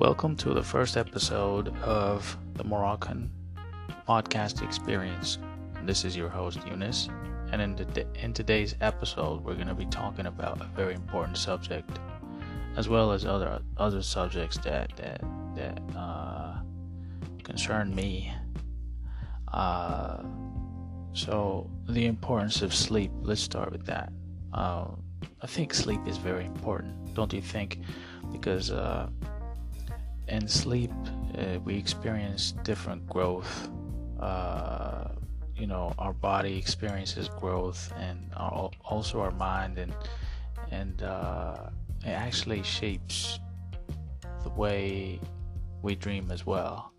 Welcome to the first episode of the Moroccan podcast experience. This is your host Eunice, and in, the, in today's episode, we're going to be talking about a very important subject, as well as other other subjects that that that uh, concern me. Uh, so, the importance of sleep. Let's start with that. Uh, I think sleep is very important, don't you think? Because uh, in sleep, uh, we experience different growth. Uh, you know, our body experiences growth, and our, also our mind, and and uh, it actually shapes the way we dream as well.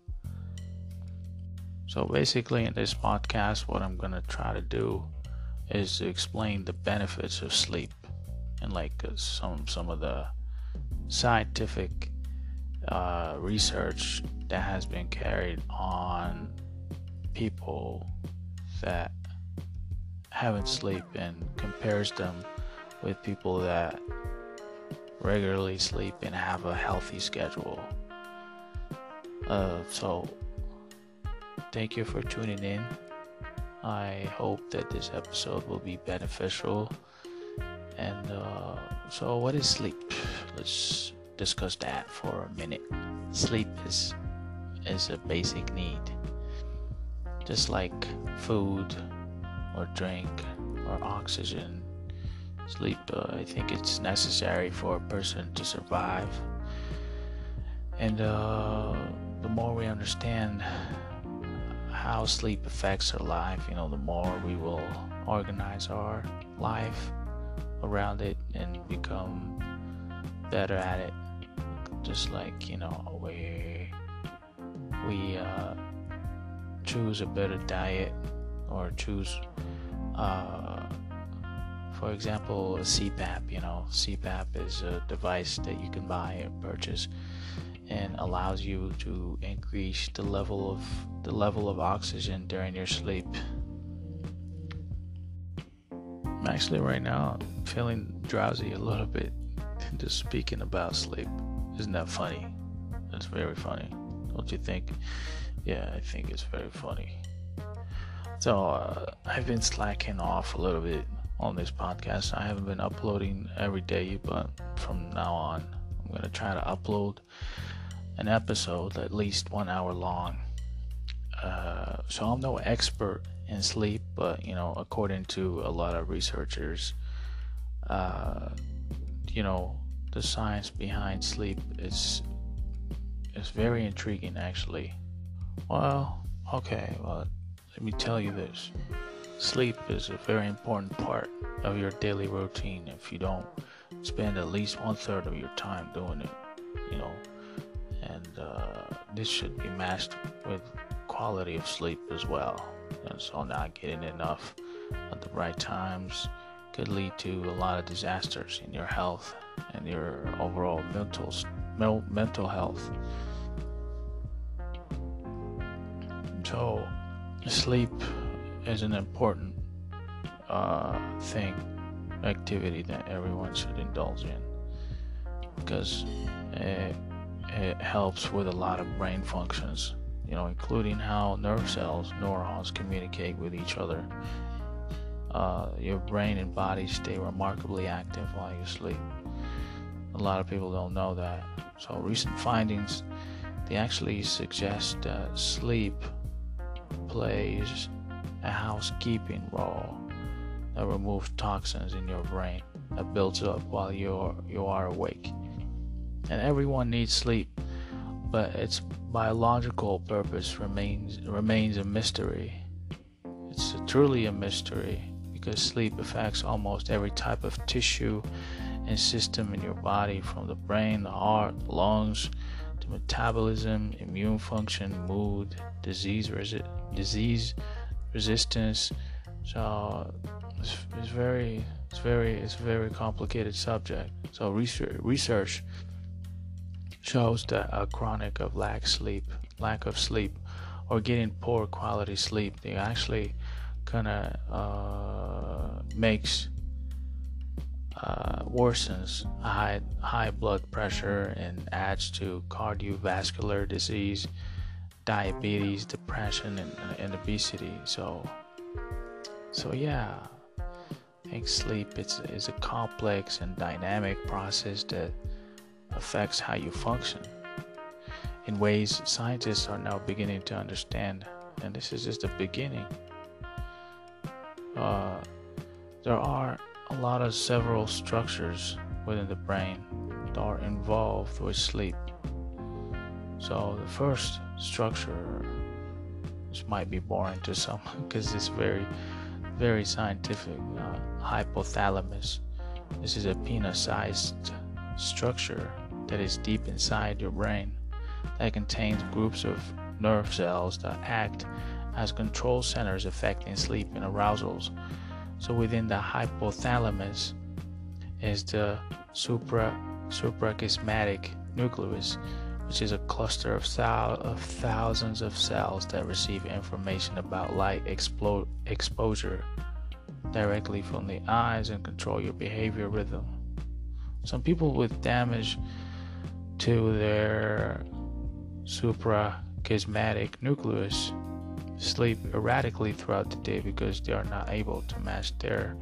So basically, in this podcast, what I'm gonna try to do is to explain the benefits of sleep and like some some of the scientific uh, research that has been carried on people that haven't sleep and compares them with people that regularly sleep and have a healthy schedule. Uh, so Thank you for tuning in. I hope that this episode will be beneficial. And uh, so, what is sleep? Let's discuss that for a minute. Sleep is is a basic need, just like food or drink or oxygen. Sleep, uh, I think it's necessary for a person to survive. And uh, the more we understand how sleep affects our life, you know, the more we will organize our life around it and become better at it. Just like, you know, we we uh, choose a better diet or choose uh, for example, a CPAP, you know, CPAP is a device that you can buy and purchase and allows you to increase the level of the level of oxygen during your sleep. I'm actually right now I'm feeling drowsy a little bit just speaking about sleep. Isn't that funny? That's very funny. Don't you think? Yeah, I think it's very funny. So uh, I've been slacking off a little bit on this podcast. I haven't been uploading every day, but from now on, I'm gonna try to upload an episode at least one hour long. Uh, so I'm no expert in sleep, but you know, according to a lot of researchers, uh, you know, the science behind sleep is is very intriguing, actually. Well, okay, well, let me tell you this: sleep is a very important part of your daily routine. If you don't spend at least one third of your time doing it, you know, and uh, this should be matched with quality of sleep as well. And so, not getting enough at the right times could lead to a lot of disasters in your health and your overall mental mental health. So, sleep is an important uh, thing, activity that everyone should indulge in because. Uh, it helps with a lot of brain functions, you know, including how nerve cells, neurons communicate with each other. Uh, your brain and body stay remarkably active while you sleep. A lot of people don't know that. So recent findings they actually suggest that sleep plays a housekeeping role that removes toxins in your brain that builds up while you're you are awake and everyone needs sleep, but its biological purpose remains remains a mystery. It's truly a mystery because sleep affects almost every type of tissue and system in your body from the brain, the heart, the lungs, to metabolism, immune function, mood, disease resi- disease resistance. So it's, it's very it's very it's a very complicated subject. So research research shows that a chronic of lack sleep, lack of sleep, or getting poor quality sleep, they actually kind of uh, makes uh, worsens high high blood pressure and adds to cardiovascular disease, diabetes, depression, and, and obesity. So, so yeah, I think sleep it's is a complex and dynamic process that affects how you function in ways scientists are now beginning to understand, and this is just the beginning. Uh, there are a lot of several structures within the brain that are involved with sleep. So the first structure, this might be boring to some because it's very, very scientific. Uh, hypothalamus. This is a peanut-sized structure that is deep inside your brain that contains groups of nerve cells that act as control centers affecting sleep and arousals. So within the hypothalamus is the supra suprachiasmatic nucleus, which is a cluster of, of thousands of cells that receive information about light exposure directly from the eyes and control your behavior rhythm. Some people with damage to their suprachiasmatic nucleus sleep erratically throughout the day because they are not able to match their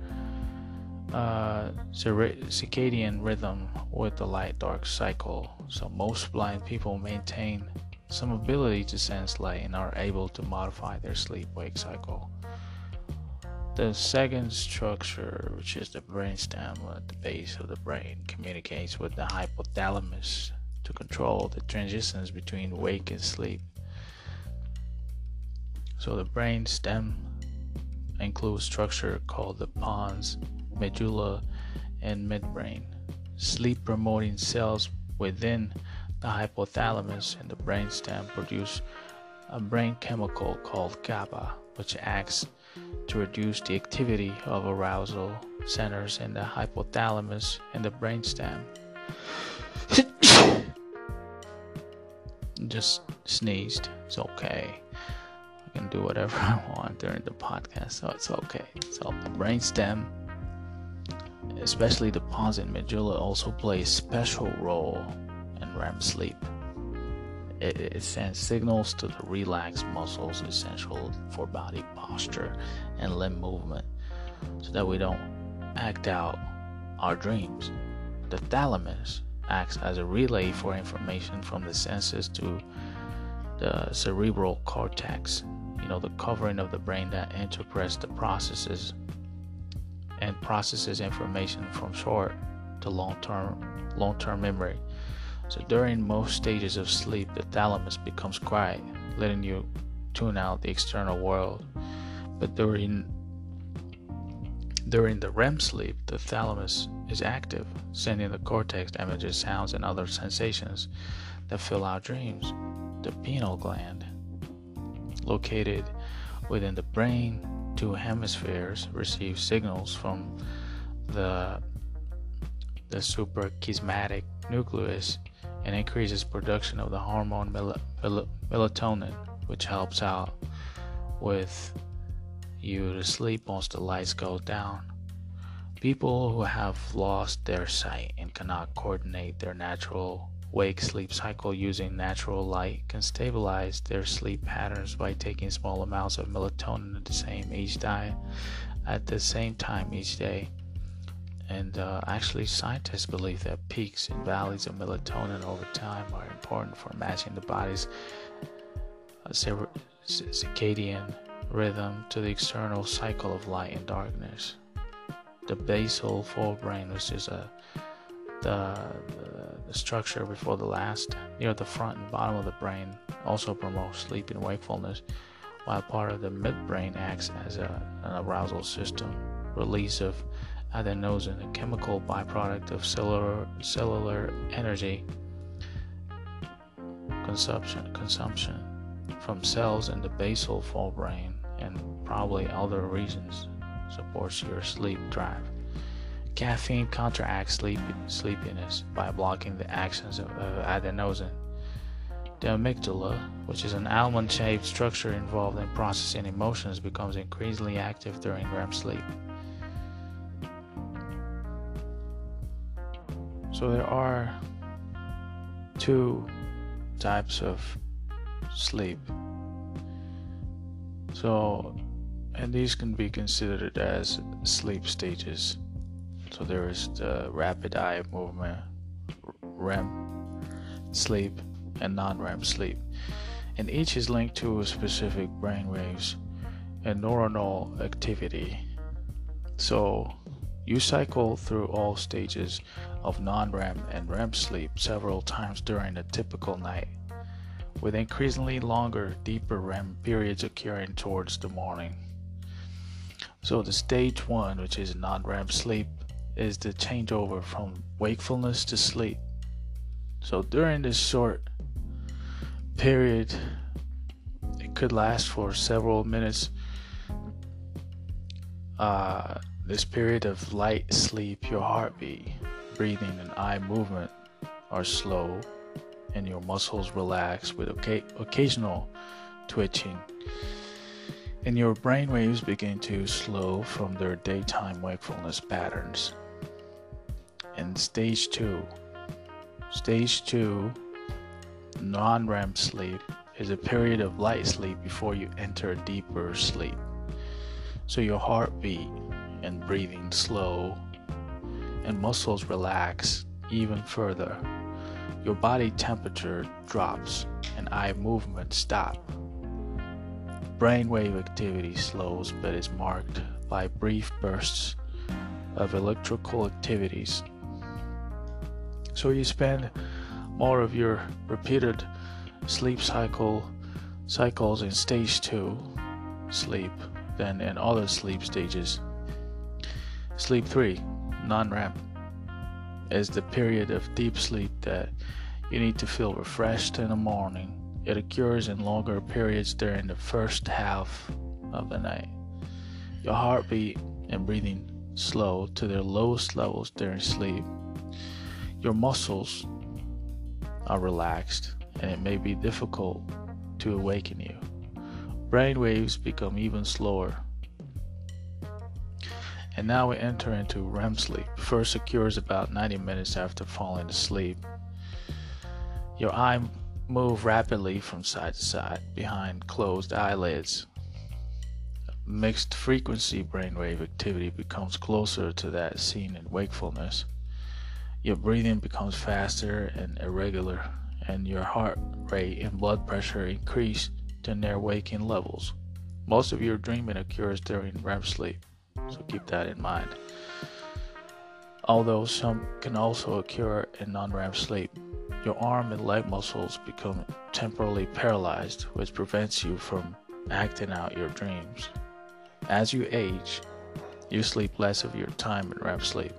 uh, circadian rhythm with the light dark cycle. So, most blind people maintain some ability to sense light and are able to modify their sleep wake cycle. The second structure, which is the brainstem at the base of the brain, communicates with the hypothalamus to control the transitions between wake and sleep. So the brain stem includes structure called the pons, medulla, and midbrain. Sleep promoting cells within the hypothalamus and the brainstem produce a brain chemical called GABA, which acts to reduce the activity of arousal centers in the hypothalamus and the brainstem. just sneezed. It's okay. I can do whatever I want during the podcast, so it's okay. So the brainstem, especially the pons and medulla, also play a special role in REM sleep. It, it sends signals to the relaxed muscles essential for body posture and limb movement, so that we don't act out our dreams. The thalamus acts as a relay for information from the senses to the cerebral cortex, you know, the covering of the brain that interprets the processes and processes information from short to long-term long-term memory. So during most stages of sleep, the thalamus becomes quiet, letting you tune out the external world. But during during the REM sleep, the thalamus is active, sending the cortex images, sounds, and other sensations that fill our dreams. The pineal gland, located within the brain, two hemispheres receive signals from the the suprachiasmatic nucleus and increases production of the hormone mel- mel- melatonin, which helps out with you to sleep once the lights go down. People who have lost their sight and cannot coordinate their natural wake sleep cycle using natural light can stabilize their sleep patterns by taking small amounts of melatonin at the same each diet at the same time each day. And uh, actually, scientists believe that peaks and valleys of melatonin over time are important for matching the body's uh, circadian rhythm to the external cycle of light and darkness. The basal forebrain, which is a the, the, the structure before the last, near the front and bottom of the brain, also promotes sleep and wakefulness, while part of the midbrain acts as a, an arousal system. Release of adenosine, a chemical byproduct of cellular cellular energy consumption consumption from cells in the basal forebrain and probably other reasons supports your sleep drive. Caffeine counteracts sleep, sleepiness by blocking the actions of uh, adenosine. The amygdala, which is an almond shaped structure involved in processing emotions, becomes increasingly active during REM sleep. So there are two types of sleep. So, and these can be considered as sleep stages. So there is the rapid eye movement, REM sleep, and non-REM sleep, and each is linked to specific brain waves and neuronal activity. So you cycle through all stages of non-REM and REM sleep several times during a typical night, with increasingly longer, deeper REM periods occurring towards the morning. So the stage 1, which is non-REM sleep, is the changeover from wakefulness to sleep. So during this short period, it could last for several minutes. Uh, this period of light sleep, your heartbeat, breathing, and eye movement are slow, and your muscles relax with occasional twitching. And your brain waves begin to slow from their daytime wakefulness patterns. In stage two, stage two, non REM sleep is a period of light sleep before you enter deeper sleep. So your heartbeat and breathing slow and muscles relax even further. Your body temperature drops and eye movement stop. Brainwave activity slows but is marked by brief bursts of electrical activities. So you spend more of your repeated sleep cycle cycles in stage 2 sleep than in other sleep stages. Sleep 3, non-REM, is the period of deep sleep that you need to feel refreshed in the morning. It occurs in longer periods during the first half of the night. Your heartbeat and breathing slow to their lowest levels during sleep. Your muscles are relaxed and it may be difficult to awaken you. Brain waves become even slower. And now we enter into REM sleep. First occurs about 90 minutes after falling asleep. Your eye move rapidly from side to side behind closed eyelids. Mixed frequency brainwave activity becomes closer to that seen in wakefulness. Your breathing becomes faster and irregular, and your heart rate and blood pressure increase to near waking levels. Most of your dreaming occurs during REM sleep, so keep that in mind. Although some can also occur in non REM sleep, your arm and leg muscles become temporarily paralyzed, which prevents you from acting out your dreams. As you age, you sleep less of your time in REM sleep.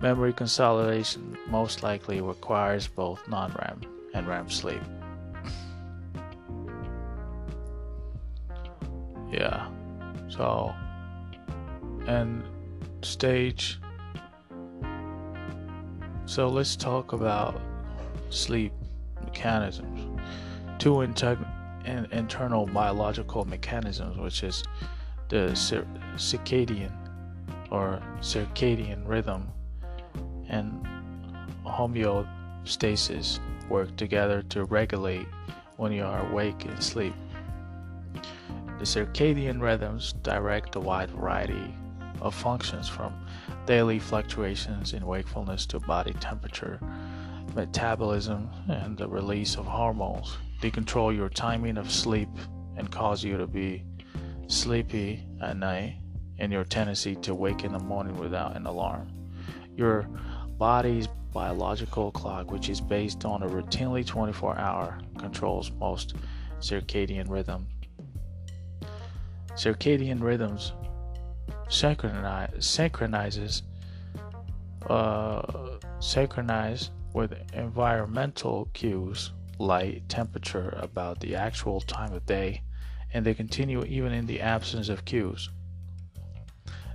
Memory consolidation most likely requires both non REM and REM sleep. yeah, so, and stage. So let's talk about sleep mechanisms. Two in- internal biological mechanisms, which is the cir- circadian or circadian rhythm and homeostasis work together to regulate when you are awake and sleep. The circadian rhythms direct a wide variety of functions from daily fluctuations in wakefulness to body temperature, metabolism, and the release of hormones. They control your timing of sleep and cause you to be sleepy at night and your tendency to wake in the morning without an alarm. Your body's biological clock, which is based on a routinely 24 hour, controls most circadian rhythms. Circadian rhythms synchronize, synchronizes uh, synchronize with environmental cues, light, temperature, about the actual time of day, and they continue even in the absence of cues.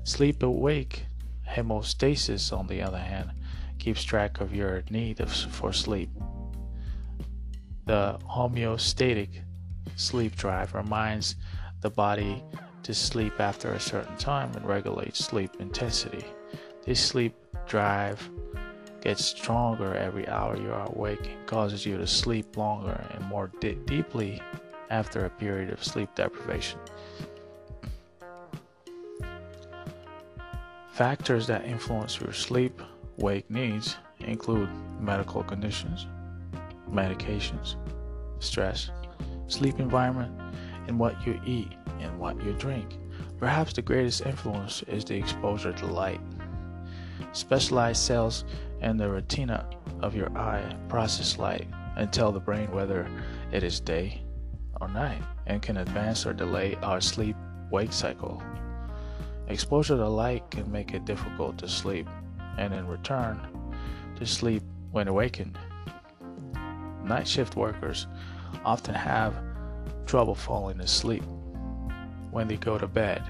Sleep awake Homeostasis, on the other hand, keeps track of your need of, for sleep. The homeostatic sleep drive reminds the body to sleep after a certain time and regulates sleep intensity. This sleep drive gets stronger every hour you are awake and causes you to sleep longer and more di- deeply after a period of sleep deprivation. Factors that influence your sleep wake needs include medical conditions, medications, stress, sleep environment, and what you eat and what you drink. Perhaps the greatest influence is the exposure to light. Specialized cells in the retina of your eye process light and tell the brain whether it is day or night and can advance or delay our sleep wake cycle. Exposure to light can make it difficult to sleep and in return to sleep when awakened. Night shift workers often have trouble falling asleep when they go to bed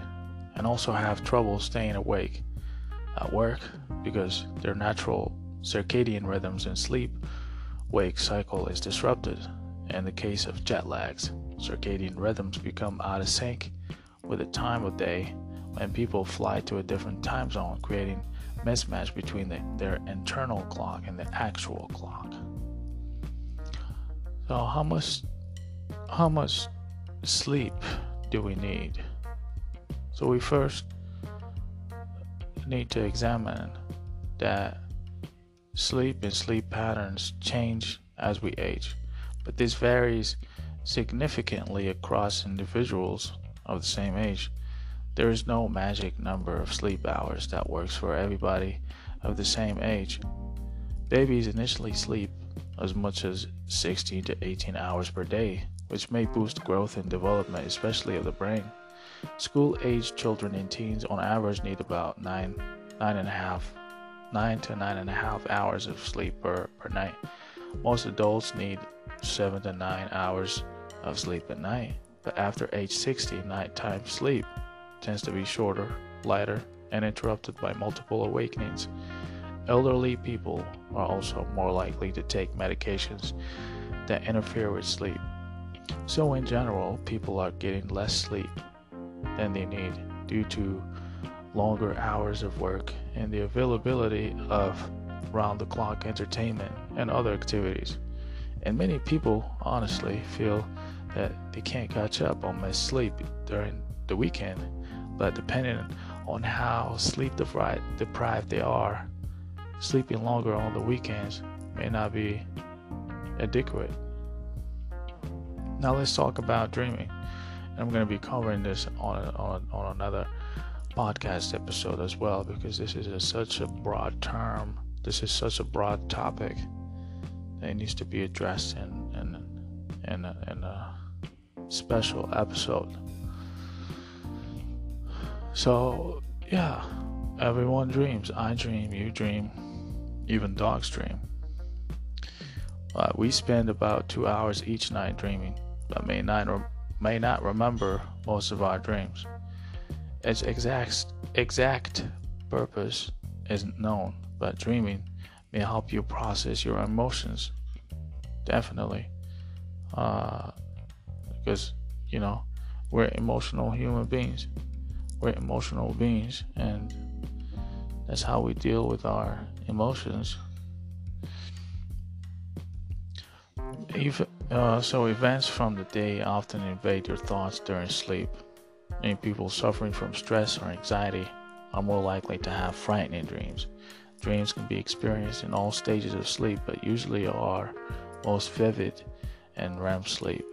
and also have trouble staying awake at work because their natural circadian rhythms and sleep wake cycle is disrupted. In the case of jet lags, circadian rhythms become out of sync with the time of day when people fly to a different time zone, creating mismatch between the, their internal clock and the actual clock. So how much how much sleep do we need? So we first need to examine that sleep and sleep patterns change as we age, but this varies significantly across individuals of the same age. There is no magic number of sleep hours that works for everybody of the same age. Babies initially sleep as much as 16 to 18 hours per day, which may boost growth and development, especially of the brain. School age children and teens on average need about nine, nine and a half, nine to nine and a half hours of sleep per, per night. Most adults need seven to nine hours of sleep at night, but after age 60, nighttime sleep tends to be shorter, lighter, and interrupted by multiple awakenings. Elderly people are also more likely to take medications that interfere with sleep. So, in general, people are getting less sleep than they need due to longer hours of work and the availability of round the clock entertainment and other activities. And many people honestly feel that they can't catch up on missed sleep during the weekend, but depending on how sleep deprived, deprived they are, sleeping longer on the weekends may not be adequate. Now let's talk about dreaming. I'm going to be covering this on on, on another podcast episode as well because this is a, such a broad term. This is such a broad topic that needs to be addressed in in in a, in a special episode. So yeah, everyone dreams. I dream. You dream. Even dogs dream. Uh, we spend about two hours each night dreaming, but may not may not remember most of our dreams. Its exact, exact purpose isn't known, but dreaming may help you process your emotions. Definitely. Uh, because, you know, we're emotional human beings. We're emotional beings, and that's how we deal with our emotions. Uh, so, events from the day often invade your thoughts during sleep. Many people suffering from stress or anxiety are more likely to have frightening dreams. Dreams can be experienced in all stages of sleep, but usually are most vivid in REM sleep.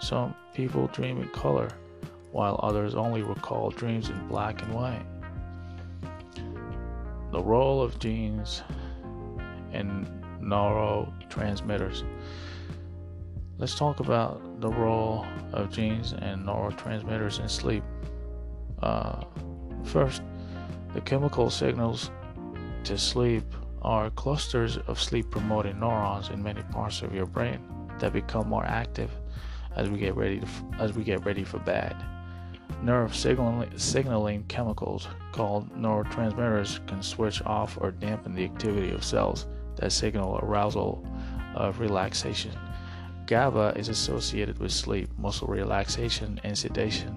Some people dream in color, while others only recall dreams in black and white. The role of genes in neurotransmitters. Let's talk about the role of genes and neurotransmitters in sleep. Uh, first, the chemical signals to sleep are clusters of sleep promoting neurons in many parts of your brain that become more active as we get ready to, as we get ready for bed. Nerve signaling, signaling chemicals called neurotransmitters can switch off or dampen the activity of cells that signal arousal of relaxation. GABA is associated with sleep, muscle relaxation, and sedation.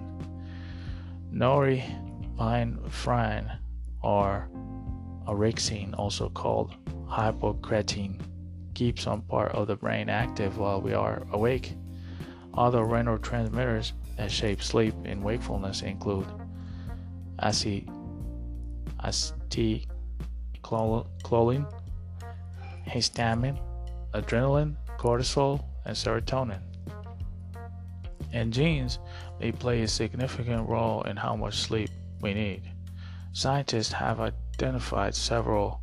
Nori, pine norepinephrine, or orexin, also called hypocretin, keeps some part of the brain active while we are awake. Other neurotransmitters that shape sleep and wakefulness include acetylcholine, histamine, adrenaline, cortisol, and serotonin. And genes may play a significant role in how much sleep we need. Scientists have identified several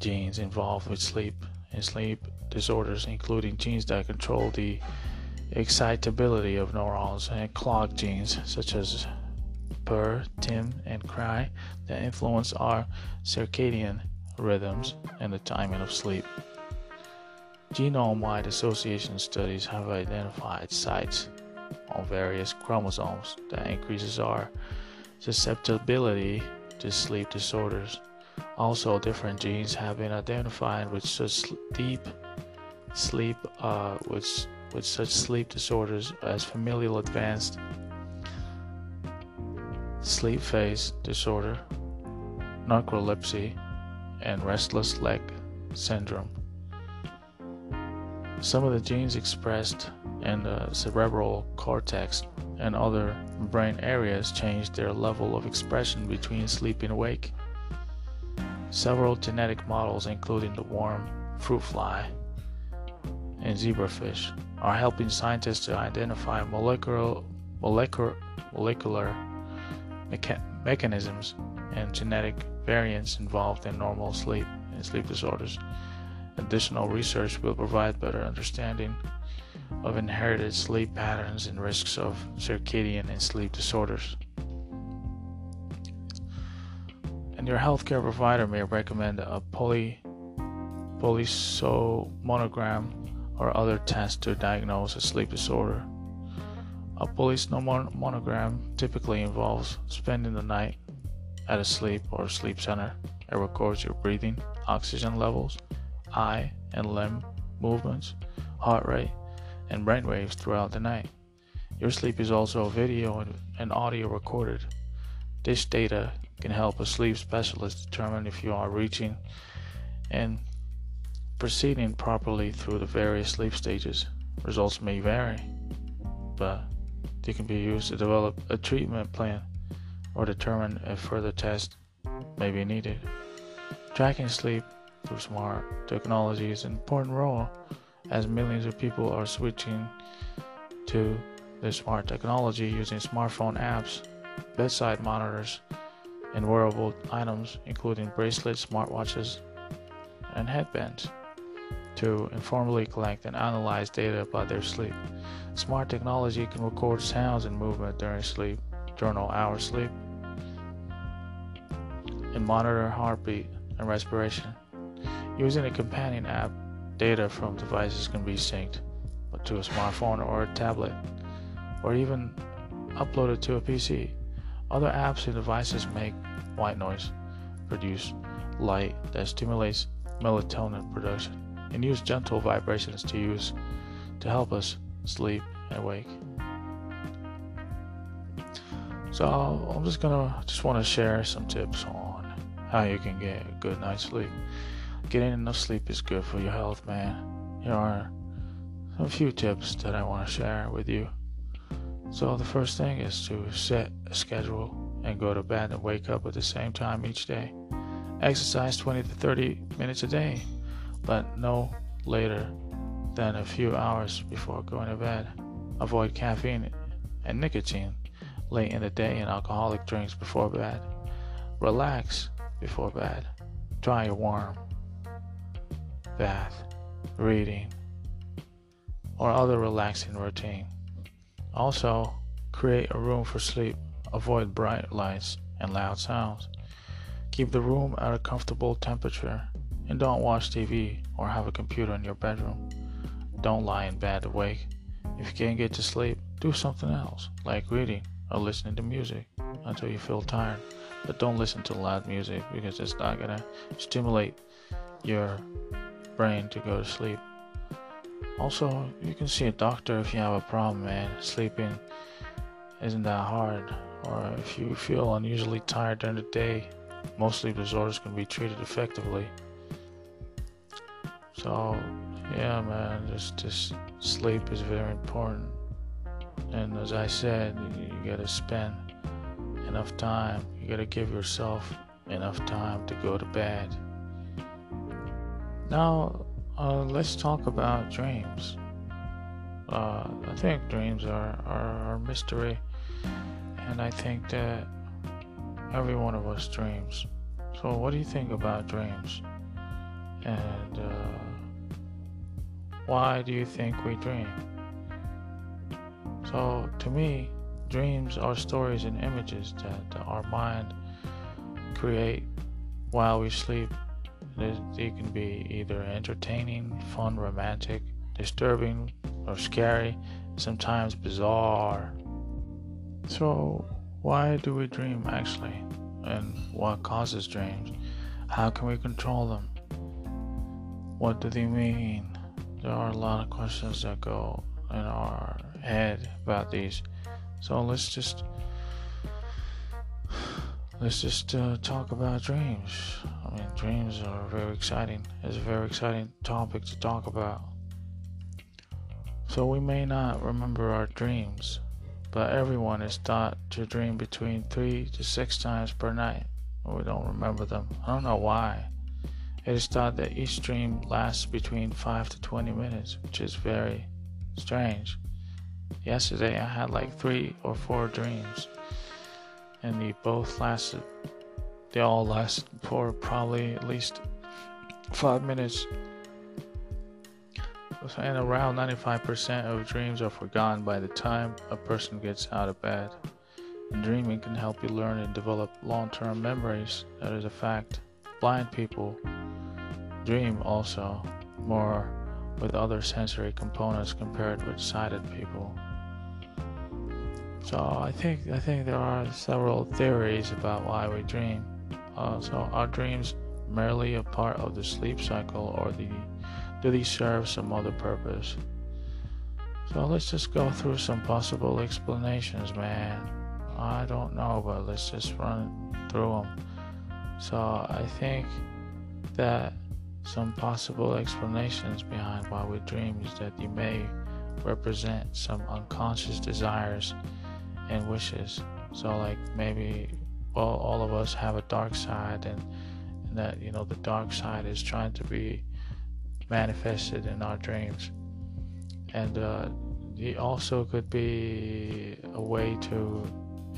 genes involved with sleep and sleep disorders, including genes that control the excitability of neurons and clock genes such as PER, TIM, and CRY that influence our circadian rhythms and the timing of sleep. Genome wide association studies have identified sites on various chromosomes that increases our susceptibility to sleep disorders. Also, different genes have been identified with such deep sleep uh, with, with such sleep disorders as familial advanced sleep phase disorder, narcolepsy, and restless leg syndrome. Some of the genes expressed in the cerebral cortex and other brain areas change their level of expression between sleep and wake. Several genetic models, including the worm, fruit fly, and zebrafish, are helping scientists to identify molecular, molecular, molecular mecha- mechanisms and genetic variants involved in normal sleep and sleep disorders. Additional research will provide better understanding of inherited sleep patterns and risks of circadian and sleep disorders. And your healthcare provider may recommend a poly polysomnogram or other test to diagnose a sleep disorder. A polysomnogram typically involves spending the night at a sleep or sleep center. It records your breathing, oxygen levels, eye and limb movements, heart rate, and brain waves throughout the night. Your sleep is also video and, audio recorded. This data can help a sleep specialist determine if you are reaching and proceeding properly through the various sleep stages. Results may vary, but they can be used to develop a treatment plan or determine if further tests may be needed. Tracking sleep through smart technology is an important role as millions of people are switching to the smart technology using smartphone apps, bedside monitors, and wearable items, including bracelets, smartwatches, and headbands, to informally collect and analyze data about their sleep. Smart technology can record sounds and movement during sleep, journal our sleep, and monitor heartbeat and respiration. Using a companion app, data from devices can be synced to a smartphone or a tablet, or even uploaded to a PC. Other apps and devices make white noise, produce light that stimulates melatonin production, and use gentle vibrations to use to help us sleep and wake. So I'm just gonna just want to share some tips on how you can get a good night's sleep getting enough sleep is good for your health, man. Here are a few tips that I want to share with you. So, the first thing is to set a schedule and go to bed and wake up at the same time each day. Exercise 20 to 30 minutes a day, but no later than a few hours before going to bed. Avoid caffeine and nicotine late in the day and alcoholic drinks before bed. Relax before bed. Try a warm bath, reading, or other relaxing routine. Also, create a room for sleep. Avoid bright lights and loud sounds. Keep the room at a comfortable temperature and don't watch TV or have a computer in your bedroom. Don't lie in bed awake. If you can't get to sleep, do something else, like reading or listening to music until you feel tired. But don't listen to loud music because it's not gonna stimulate your brain to go to sleep. Also, you can see a doctor if you have a problem, man. Sleeping isn't that hard. Or if you feel unusually tired during the day, most sleep disorders can be treated effectively. So, yeah, man, just just sleep is very important. And as I said, you, you gotta spend enough time. You gotta give yourself enough time to go to bed. Now, uh, let's talk about dreams. Uh, I think dreams are, are, are mystery, and I think that every one of us dreams. So, what do you think about dreams? And uh, why do you think we dream? So, to me, dreams are stories and images that our mind create while we sleep. They can be either entertaining, fun, romantic, disturbing, or scary, sometimes bizarre. So, why do we dream actually? And what causes dreams? How can we control them? What do they mean? There are a lot of questions that go in our head about these. So let's just let's just uh, talk about dreams. I mean, dreams are very exciting. It's a very exciting topic to talk about. So we may not remember our dreams, but everyone is taught to dream between three to six times per night. We don't remember them. I don't know why. It is thought that each dream lasts between 5 to 20 minutes, which is very strange. Yesterday I had like three or four dreams, and they both lasted, they all lasted for probably at least 5 minutes and around 95% of dreams are forgotten by the time a person gets out of bed. Dreaming can help you learn and develop long term memories. That is a fact. Blind people dream also more with other sensory components compared with sighted people. So I think I think there are several theories about why we dream. Uh, so are dreams merely a part of the sleep cycle or the do they serve some other purpose? So let's just go through some possible explanations, man. I don't know, but let's just run through them. So I think that some possible explanations behind why we dream is that they may represent some unconscious desires and wishes. So like maybe well all of us have a dark side and, and that you know the dark side is trying to be manifested in our dreams. And uh, it also could be a way to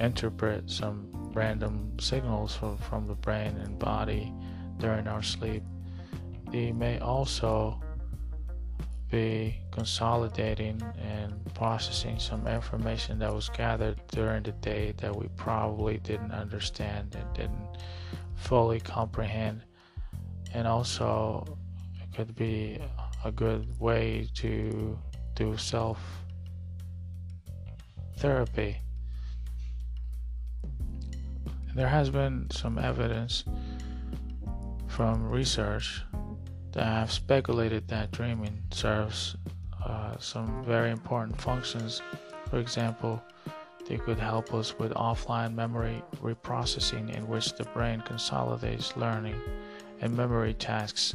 interpret some random signals from, from the brain and body during our sleep. They may also be consolidating and processing some information that was gathered during the day that we probably didn't understand and didn't fully comprehend. And also, it could be a good way to do self therapy. There has been some evidence from research that have speculated that dreaming serves uh, some very important functions. For example, they could help us with offline memory reprocessing, in which the brain consolidates learning and memory tasks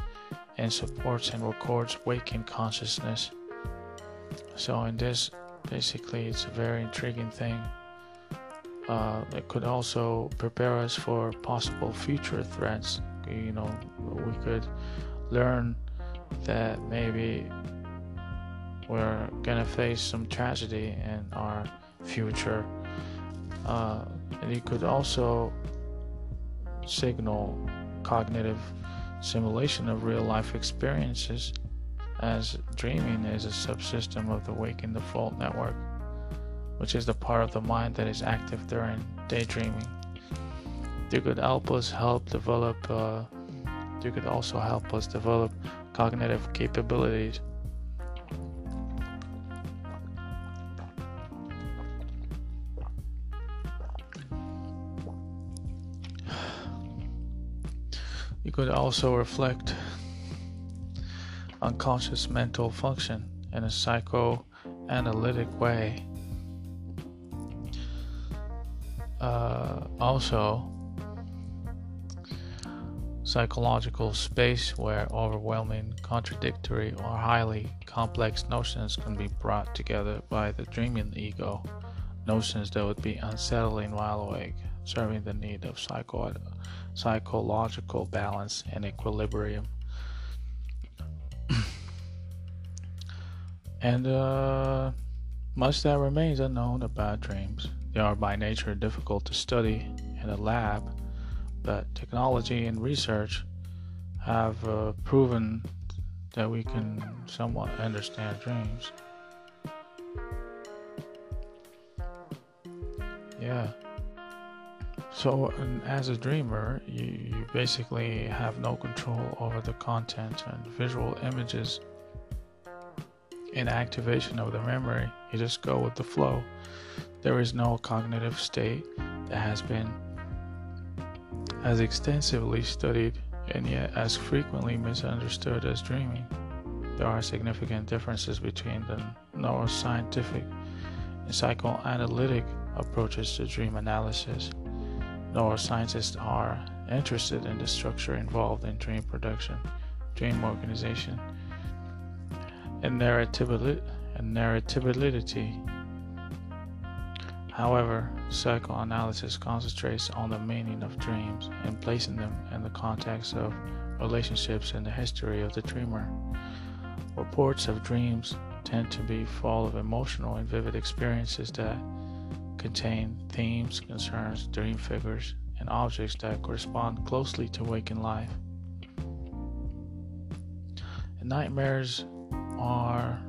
and supports and records waking consciousness. So, in this, basically, it's a very intriguing thing. Uh, it could also prepare us for possible future threats. You know, we could learn that maybe we're gonna face some tragedy in our future. Uh, and it could also signal cognitive simulation of real life experiences, as dreaming is a subsystem of the waking default network, which is the part of the mind that is active during daydreaming. They could help us help develop. Uh, they could also help us develop cognitive capabilities You could also reflect unconscious mental function in a psychoanalytic way. Uh, also, psychological space where overwhelming, contradictory, or highly complex notions can be brought together by the dreaming ego, notions that would be unsettling while awake, serving the need of psycho- psychological balance and equilibrium. and uh, much that remains unknown about dreams. They are by nature difficult to study in a lab that technology and research have uh, proven that we can somewhat understand dreams. Yeah. So, as a dreamer, you, you basically have no control over the content and visual images in activation of the memory. You just go with the flow. There is no cognitive state that has been as extensively studied and yet as frequently misunderstood as dreaming. There are significant differences between the neuroscientific and psychoanalytic approaches to dream analysis. Neuroscientists are interested in the structure involved in dream production, dream organization, and narratability, and narratability However, psychoanalysis concentrates on the meaning of dreams and placing them in the context of relationships and the history of the dreamer. Reports of dreams tend to be full of emotional and vivid experiences that contain themes, concerns, dream figures, and objects that correspond closely to waking life. And nightmares are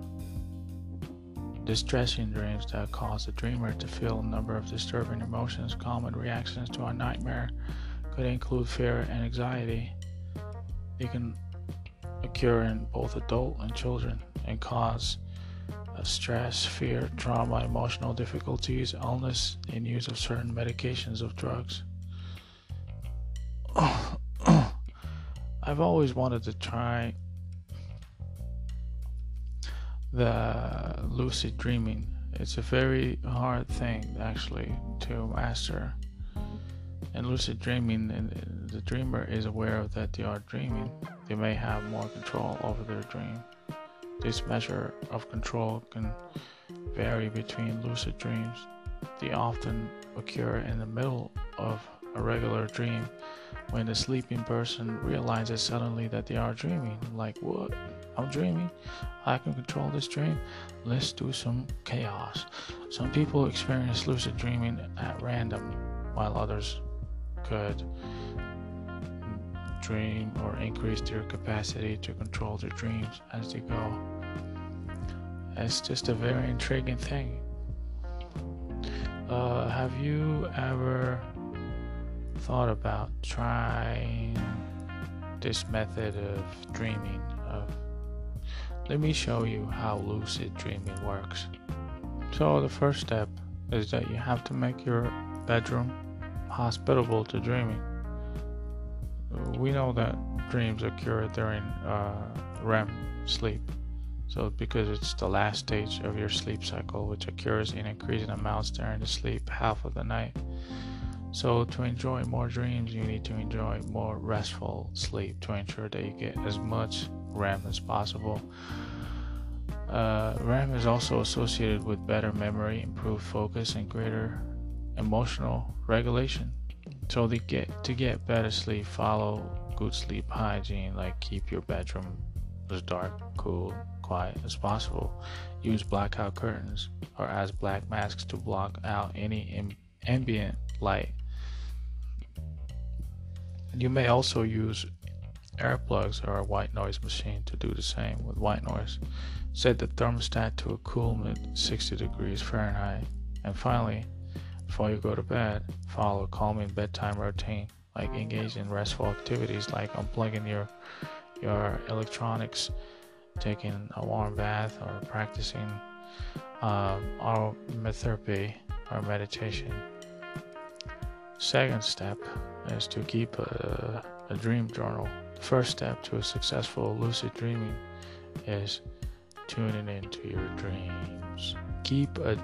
distressing dreams that cause the dreamer to feel a number of disturbing emotions. Common reactions to a nightmare could include fear and anxiety. They can occur in both adult and children and cause uh, stress, fear, trauma, emotional difficulties, illness, and use of certain medications of drugs. I've always wanted to try the lucid dreaming. It's a very hard thing actually to master. And lucid dreaming, the dreamer is aware that they are dreaming. They may have more control over their dream. This measure of control can vary between lucid dreams. They often occur in the middle of a regular dream when the sleeping person realizes suddenly that they are dreaming. Like, what? I'm dreaming. I can control this dream. Let's do some chaos. Some people experience lucid dreaming at random, while others could dream or increase their capacity to control their dreams as they go. It's just a very intriguing thing. Uh, have you ever thought about trying this method of dreaming of let me show you how lucid dreaming works. So, the first step is that you have to make your bedroom hospitable to dreaming. We know that dreams occur during uh, REM sleep. So, because it's the last stage of your sleep cycle, which occurs in increasing amounts during the sleep half of the night. So, to enjoy more dreams, you need to enjoy more restful sleep to ensure that you get as much REM as possible. Uh, REM is also associated with better memory, improved focus, and greater emotional regulation. So, to get to get better sleep, follow good sleep hygiene, like keep your bedroom as dark, cool, quiet as possible. Use blackout curtains or as black masks to block out any ambient light you may also use earplugs or a white noise machine to do the same with white noise. Set the thermostat to a cool mid 60 degrees Fahrenheit. And finally, before you go to bed, follow a calming bedtime routine, like engage in restful activities like unplugging your your electronics, taking a warm bath, or practicing um, aromatherapy or meditation. Second step is to keep a, a dream journal. First step to a successful lucid dreaming is tuning into your dreams. Keep a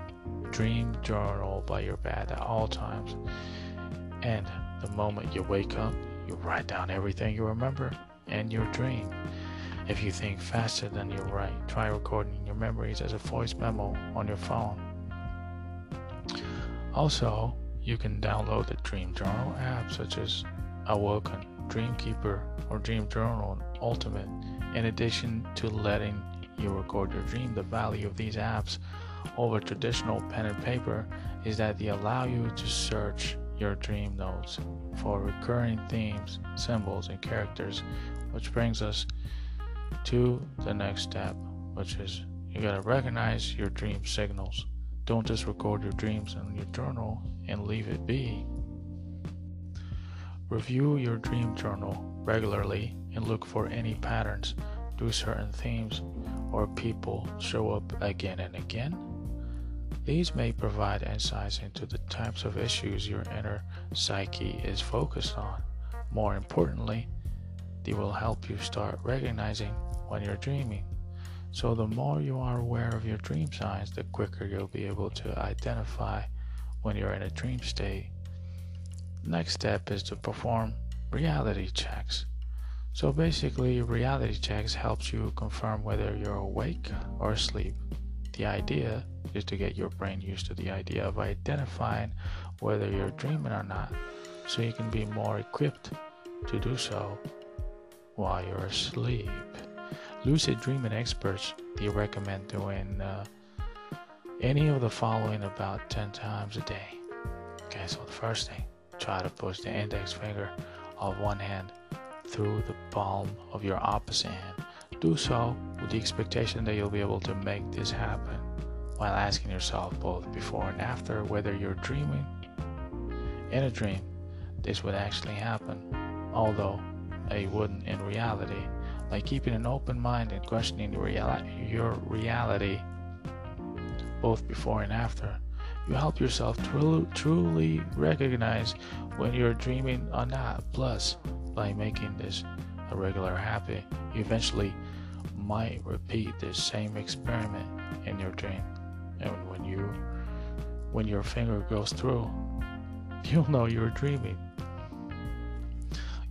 dream journal by your bed at all times. And the moment you wake up, you write down everything you remember in your dream. If you think faster than you write, try recording your memories as a voice memo on your phone. Also, you can download the Dream Journal app such as Awoken, Dreamkeeper, or Dream Journal Ultimate. In addition to letting you record your dream, the value of these apps over traditional pen and paper is that they allow you to search your dream notes for recurring themes, symbols, and characters, which brings us to the next step, which is you gotta recognize your dream signals. Don't just record your dreams in your journal and leave it be. Review your dream journal regularly and look for any patterns. Do certain themes or people show up again and again? These may provide insights into the types of issues your inner psyche is focused on. More importantly, they will help you start recognizing when you're dreaming. So, the more you are aware of your dream signs, the quicker you'll be able to identify when you're in a dream state. Next step is to perform reality checks. So, basically, reality checks helps you confirm whether you're awake or asleep. The idea is to get your brain used to the idea of identifying whether you're dreaming or not, so you can be more equipped to do so while you're asleep. Lucid dreaming experts they recommend doing uh, any of the following about 10 times a day. Okay, so the first thing, try to push the index finger of one hand through the palm of your opposite hand. Do so with the expectation that you'll be able to make this happen while asking yourself both before and after whether you're dreaming. In a dream, this would actually happen, although it wouldn't in reality by keeping an open mind and questioning your reality both before and after. You help yourself truly, truly recognize when you're dreaming or not. Plus, by making this a regular habit, you eventually might repeat this same experiment in your dream. And when you when your finger goes through, you'll know you're dreaming.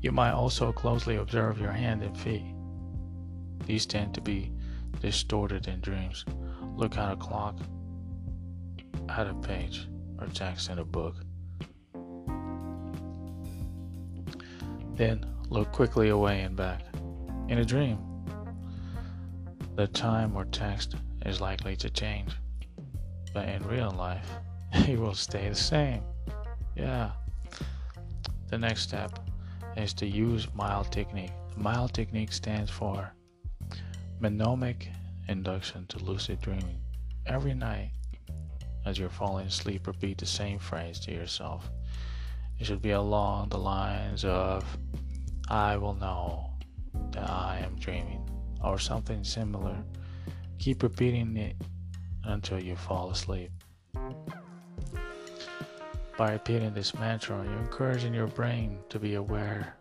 You might also closely observe your hand and feet. These tend to be distorted in dreams. Look at a clock, at a page, or text in a book. Then look quickly away and back. In a dream, the time or text is likely to change, but in real life, it will stay the same. Yeah. The next step is to use MILD technique. The MILD technique stands for Mnemonic induction to lucid dreaming. Every night, as you're falling asleep, repeat the same phrase to yourself. It should be along the lines of, I will know that I am dreaming, or something similar. Keep repeating it until you fall asleep. By repeating this mantra, you're encouraging your brain to be aware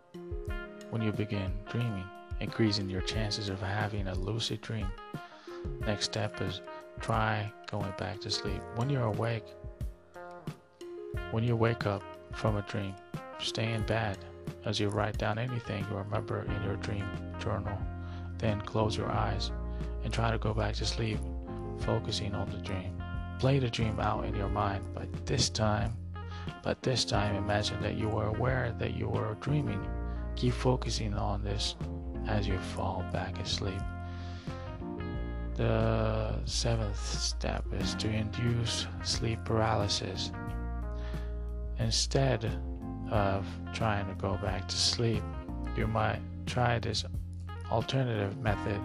when you begin dreaming increasing your chances of having a lucid dream. Next step is try going back to sleep. When you're awake, when you wake up from a dream, stay in bed as you write down anything you remember in your dream journal. Then close your eyes and try to go back to sleep, focusing on the dream. Play the dream out in your mind, but this time, but this time imagine that you were aware that you were dreaming. Keep focusing on this as you fall back asleep. The seventh step is to induce sleep paralysis. Instead of trying to go back to sleep, you might try this alternative method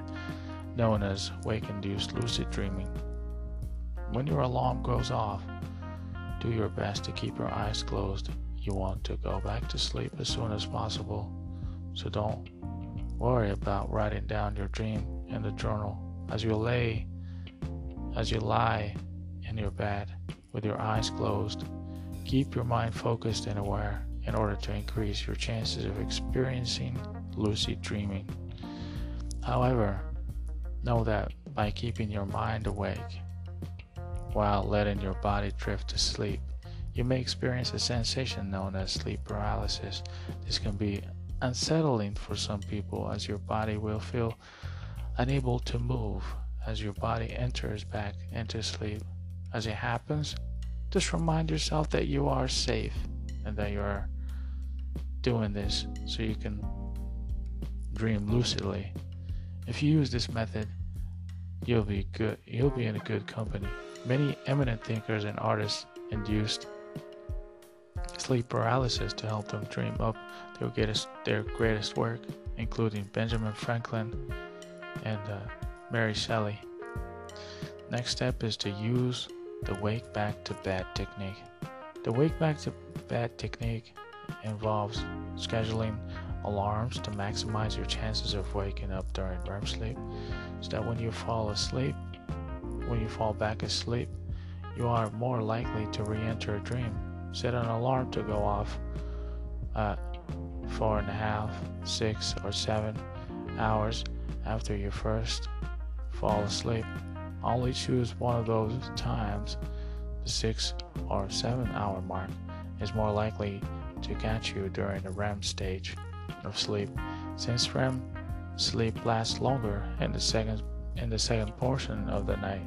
known as wake induced lucid dreaming. When your alarm goes off, do your best to keep your eyes closed. You want to go back to sleep as soon as possible, so don't Worry about writing down your dream in the journal as you lay as you lie in your bed with your eyes closed. Keep your mind focused and aware in order to increase your chances of experiencing lucid dreaming. However, know that by keeping your mind awake while letting your body drift to sleep, you may experience a sensation known as sleep paralysis. This can be unsettling for some people as your body will feel unable to move as your body enters back into sleep. As it happens, just remind yourself that you are safe and that you are doing this so you can dream lucidly. If you use this method, you'll be good. You'll be in a good company. Many eminent thinkers and artists induced sleep paralysis to help them dream up their greatest, their greatest work, including Benjamin Franklin and uh, Mary Shelley. Next step is to use the wake back to bed technique. The wake back to bed technique involves scheduling alarms to maximize your chances of waking up during REM sleep so that when you fall asleep, when you fall back asleep, you are more likely to re enter a dream. Set an alarm to go off at four and a half, six, or seven hours after you first fall asleep. Only choose one of those times. The six or seven hour mark is more likely to catch you during the REM stage of sleep, since REM sleep lasts longer in the second in the second portion of the night.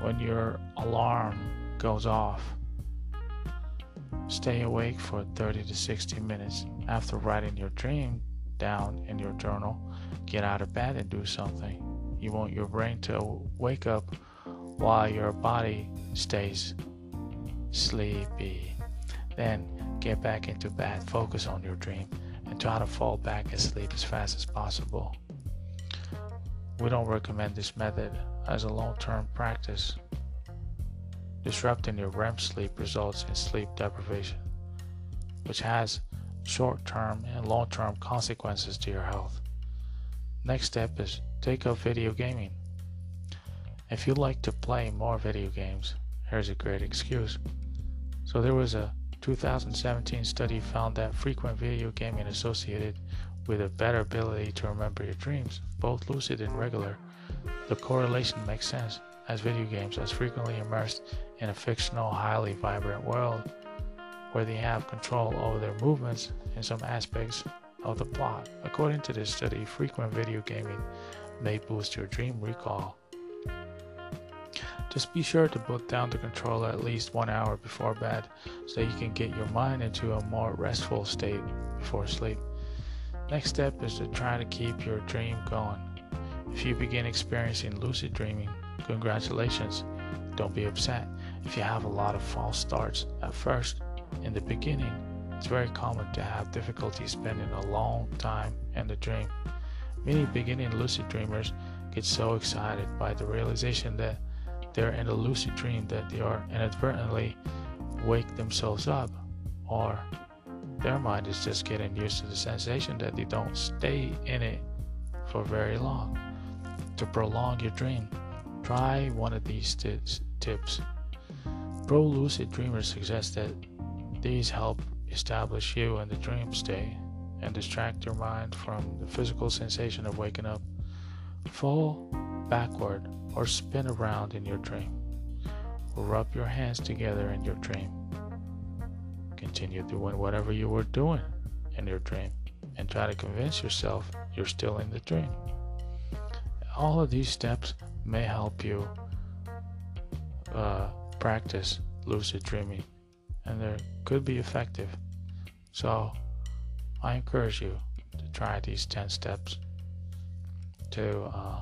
When your alarm goes off, stay awake for 30 to 60 minutes. After writing your dream down in your journal, get out of bed and do something. You want your brain to wake up while your body stays sleepy. Then get back into bed, focus on your dream, and try to fall back asleep as fast as possible. We don't recommend this method as a long term practice. Disrupting your REM sleep results in sleep deprivation, which has short term and long term consequences to your health. Next step is take up video gaming. If you'd like to play more video games, here's a great excuse. So there was a 2017 study found that frequent video gaming associated with a better ability to remember your dreams, both lucid and regular. The correlation makes sense as video games are frequently immersed in a fictional, highly vibrant world where they have control over their movements in some aspects of the plot. According to this study, frequent video gaming may boost your dream recall. Just be sure to put down the controller at least one hour before bed so you can get your mind into a more restful state before sleep. Next step is to try to keep your dream going. If you begin experiencing lucid dreaming, congratulations. Don't be upset if you have a lot of false starts at first. In the beginning, it's very common to have difficulty spending a long time in the dream. Many beginning lucid dreamers get so excited by the realization that they're in a lucid dream that they are inadvertently wake themselves up, or their mind is just getting used to the sensation that they don't stay in it for very long. To prolong your dream, try one of these t- tips. Pro lucid dreamers suggest that these help establish you in the dream state and distract your mind from the physical sensation of waking up. Fall backward or spin around in your dream. Rub your hands together in your dream. Continue doing whatever you were doing in your dream and try to convince yourself you're still in the dream. All of these steps may help you uh, practice lucid dreaming and they could be effective. So, I encourage you to try these 10 steps to uh,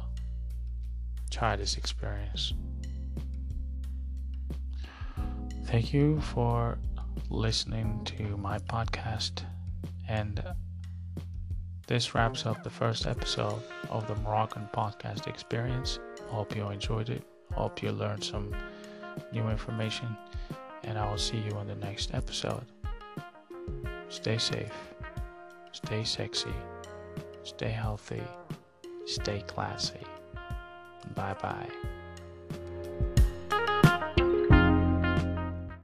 try this experience. Thank you for listening to my podcast, and this wraps up the first episode of the Moroccan podcast experience. Hope you enjoyed it. Hope you learned some new information, and I will see you on the next episode. Stay safe, stay sexy, stay healthy, stay classy. Bye bye.